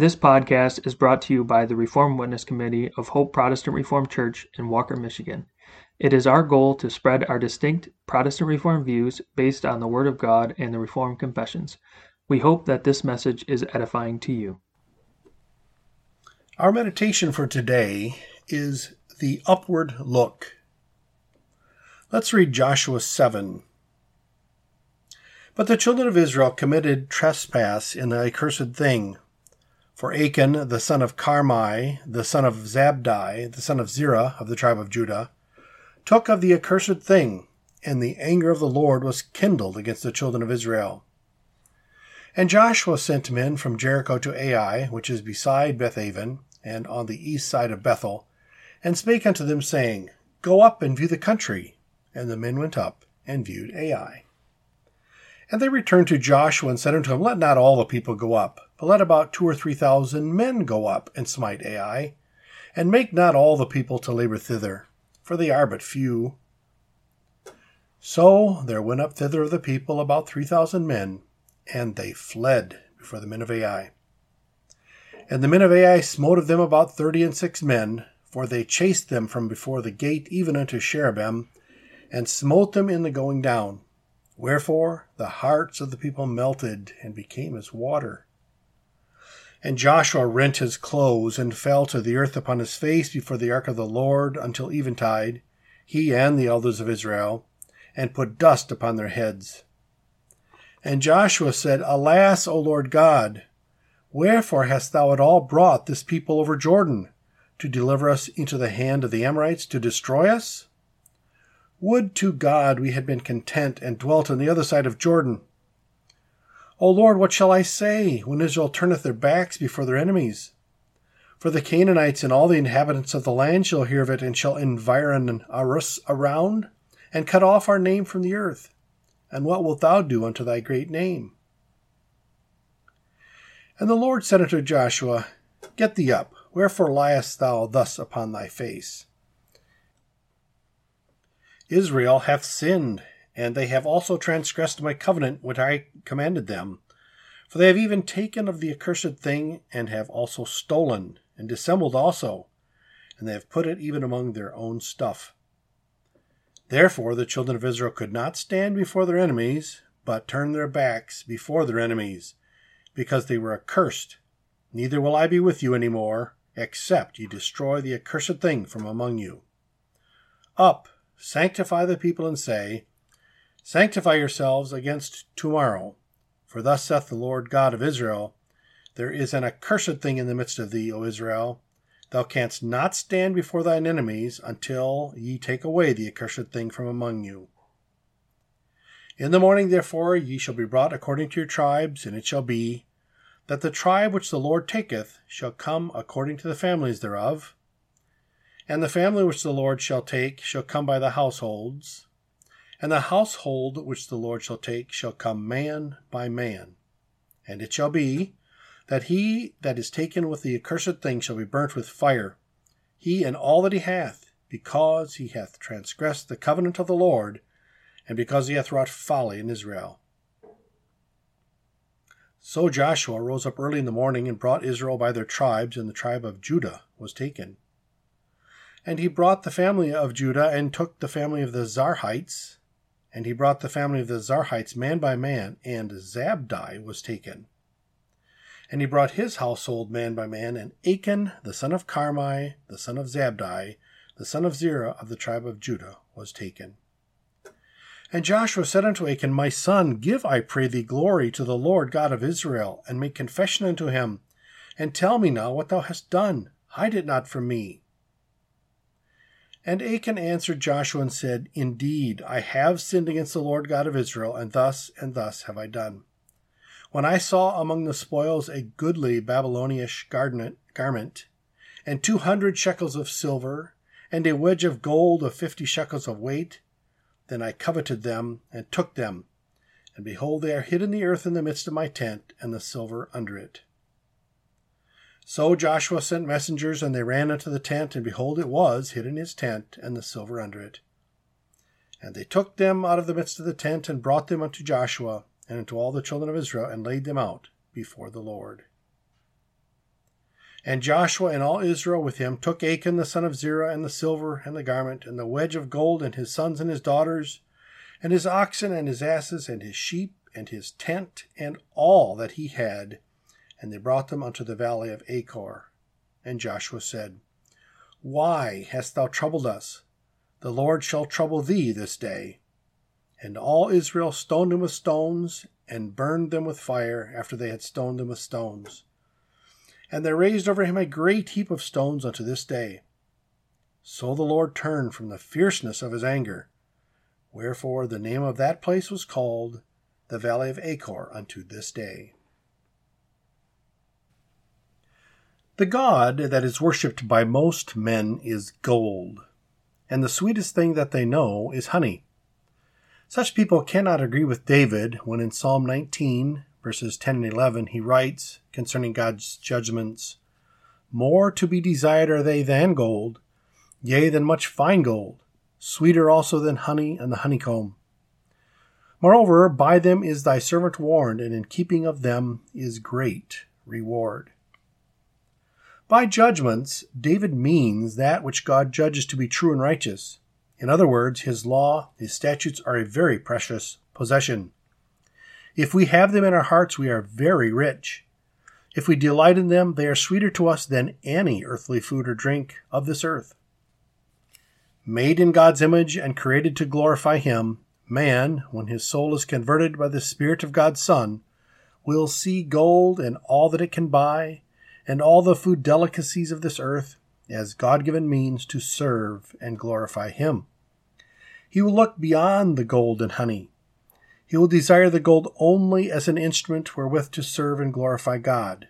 This podcast is brought to you by the Reformed Witness Committee of Hope Protestant Reformed Church in Walker, Michigan. It is our goal to spread our distinct Protestant Reformed views based on the Word of God and the Reformed Confessions. We hope that this message is edifying to you. Our meditation for today is the upward look. Let's read Joshua 7. But the children of Israel committed trespass in the accursed thing. For Achan, the son of Carmi, the son of Zabdi, the son of Zerah of the tribe of Judah, took of the accursed thing, and the anger of the Lord was kindled against the children of Israel. And Joshua sent men from Jericho to Ai, which is beside Bethaven, and on the east side of Bethel, and spake unto them, saying, Go up and view the country. And the men went up and viewed Ai. And they returned to Joshua and said unto him, Let not all the people go up, but let about two or three thousand men go up and smite Ai, and make not all the people to labor thither, for they are but few. So there went up thither of the people about three thousand men, and they fled before the men of Ai. And the men of Ai smote of them about thirty and six men, for they chased them from before the gate even unto Shebarim, and smote them in the going down. Wherefore the hearts of the people melted and became as water. And Joshua rent his clothes and fell to the earth upon his face before the ark of the Lord until eventide, he and the elders of Israel, and put dust upon their heads. And Joshua said, Alas, O Lord God, wherefore hast thou at all brought this people over Jordan, to deliver us into the hand of the Amorites to destroy us? Would to God we had been content and dwelt on the other side of Jordan O Lord, what shall I say when Israel turneth their backs before their enemies? For the Canaanites and all the inhabitants of the land shall hear of it, and shall environ us around, and cut off our name from the earth. And what wilt thou do unto thy great name? And the Lord said unto Joshua, Get thee up, wherefore liest thou thus upon thy face? Israel hath sinned, and they have also transgressed my covenant which I commanded them. For they have even taken of the accursed thing, and have also stolen, and dissembled also, and they have put it even among their own stuff. Therefore the children of Israel could not stand before their enemies, but turned their backs before their enemies, because they were accursed. Neither will I be with you any more, except ye destroy the accursed thing from among you. Up, sanctify the people, and say, Sanctify yourselves against tomorrow. For thus saith the Lord God of Israel There is an accursed thing in the midst of thee, O Israel. Thou canst not stand before thine enemies until ye take away the accursed thing from among you. In the morning, therefore, ye shall be brought according to your tribes, and it shall be that the tribe which the Lord taketh shall come according to the families thereof. And the family which the Lord shall take shall come by the households, and the household which the Lord shall take shall come man by man. And it shall be that he that is taken with the accursed thing shall be burnt with fire, he and all that he hath, because he hath transgressed the covenant of the Lord, and because he hath wrought folly in Israel. So Joshua rose up early in the morning and brought Israel by their tribes, and the tribe of Judah was taken. And he brought the family of Judah, and took the family of the Zarhites, and he brought the family of the Zarhites man by man, and Zabdi was taken. And he brought his household man by man, and Achan, the son of Carmi, the son of Zabdi, the son of Zerah of the tribe of Judah, was taken. And Joshua said unto Achan, My son, give, I pray thee, glory to the Lord God of Israel, and make confession unto him, and tell me now what thou hast done. Hide it not from me. And Achan answered Joshua and said, Indeed, I have sinned against the Lord God of Israel, and thus and thus have I done. When I saw among the spoils a goodly Babylonish garment, and two hundred shekels of silver, and a wedge of gold of fifty shekels of weight, then I coveted them, and took them. And behold, they are hid in the earth in the midst of my tent, and the silver under it. So Joshua sent messengers, and they ran unto the tent, and behold, it was hid in his tent, and the silver under it. And they took them out of the midst of the tent, and brought them unto Joshua, and unto all the children of Israel, and laid them out before the Lord. And Joshua and all Israel with him took Achan the son of Zerah, and the silver, and the garment, and the wedge of gold, and his sons and his daughters, and his oxen, and his asses, and his sheep, and his tent, and all that he had, and they brought them unto the valley of Achor. And Joshua said, Why hast thou troubled us? The Lord shall trouble thee this day. And all Israel stoned him with stones, and burned them with fire, after they had stoned them with stones. And they raised over him a great heap of stones unto this day. So the Lord turned from the fierceness of his anger. Wherefore the name of that place was called the Valley of Achor unto this day. The god that is worshipped by most men is gold, and the sweetest thing that they know is honey. Such people cannot agree with David when in Psalm 19, verses 10 and 11, he writes concerning God's judgments More to be desired are they than gold, yea, than much fine gold, sweeter also than honey and the honeycomb. Moreover, by them is thy servant warned, and in keeping of them is great reward. By judgments, David means that which God judges to be true and righteous. In other words, his law, his statutes are a very precious possession. If we have them in our hearts, we are very rich. If we delight in them, they are sweeter to us than any earthly food or drink of this earth. Made in God's image and created to glorify Him, man, when his soul is converted by the Spirit of God's Son, will see gold and all that it can buy, and all the food delicacies of this earth as God given means to serve and glorify Him. He will look beyond the gold and honey he will desire the gold only as an instrument wherewith to serve and glorify God.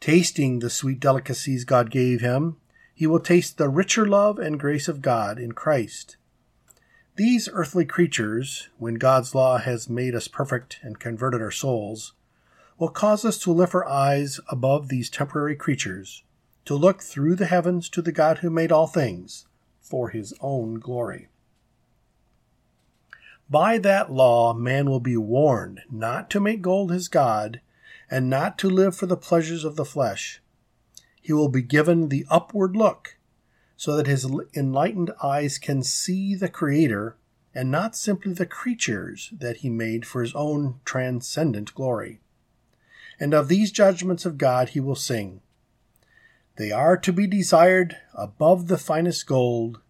Tasting the sweet delicacies God gave him, he will taste the richer love and grace of God in Christ. These earthly creatures, when God's law has made us perfect and converted our souls, will cause us to lift our eyes above these temporary creatures, to look through the heavens to the God who made all things, for his own glory. By that law, man will be warned not to make gold his God, and not to live for the pleasures of the flesh. He will be given the upward look, so that his enlightened eyes can see the Creator and not simply the creatures that he made for his own transcendent glory. And of these judgments of God he will sing. They are to be desired above the finest gold,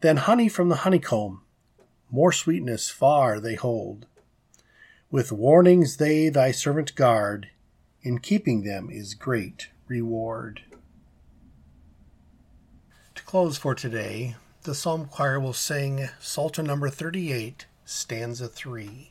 than honey from the honeycomb more sweetness far they hold. With warnings they thy servant guard, in keeping them is great reward. To close for today, the psalm choir will sing Psalter number 38, stanza 3.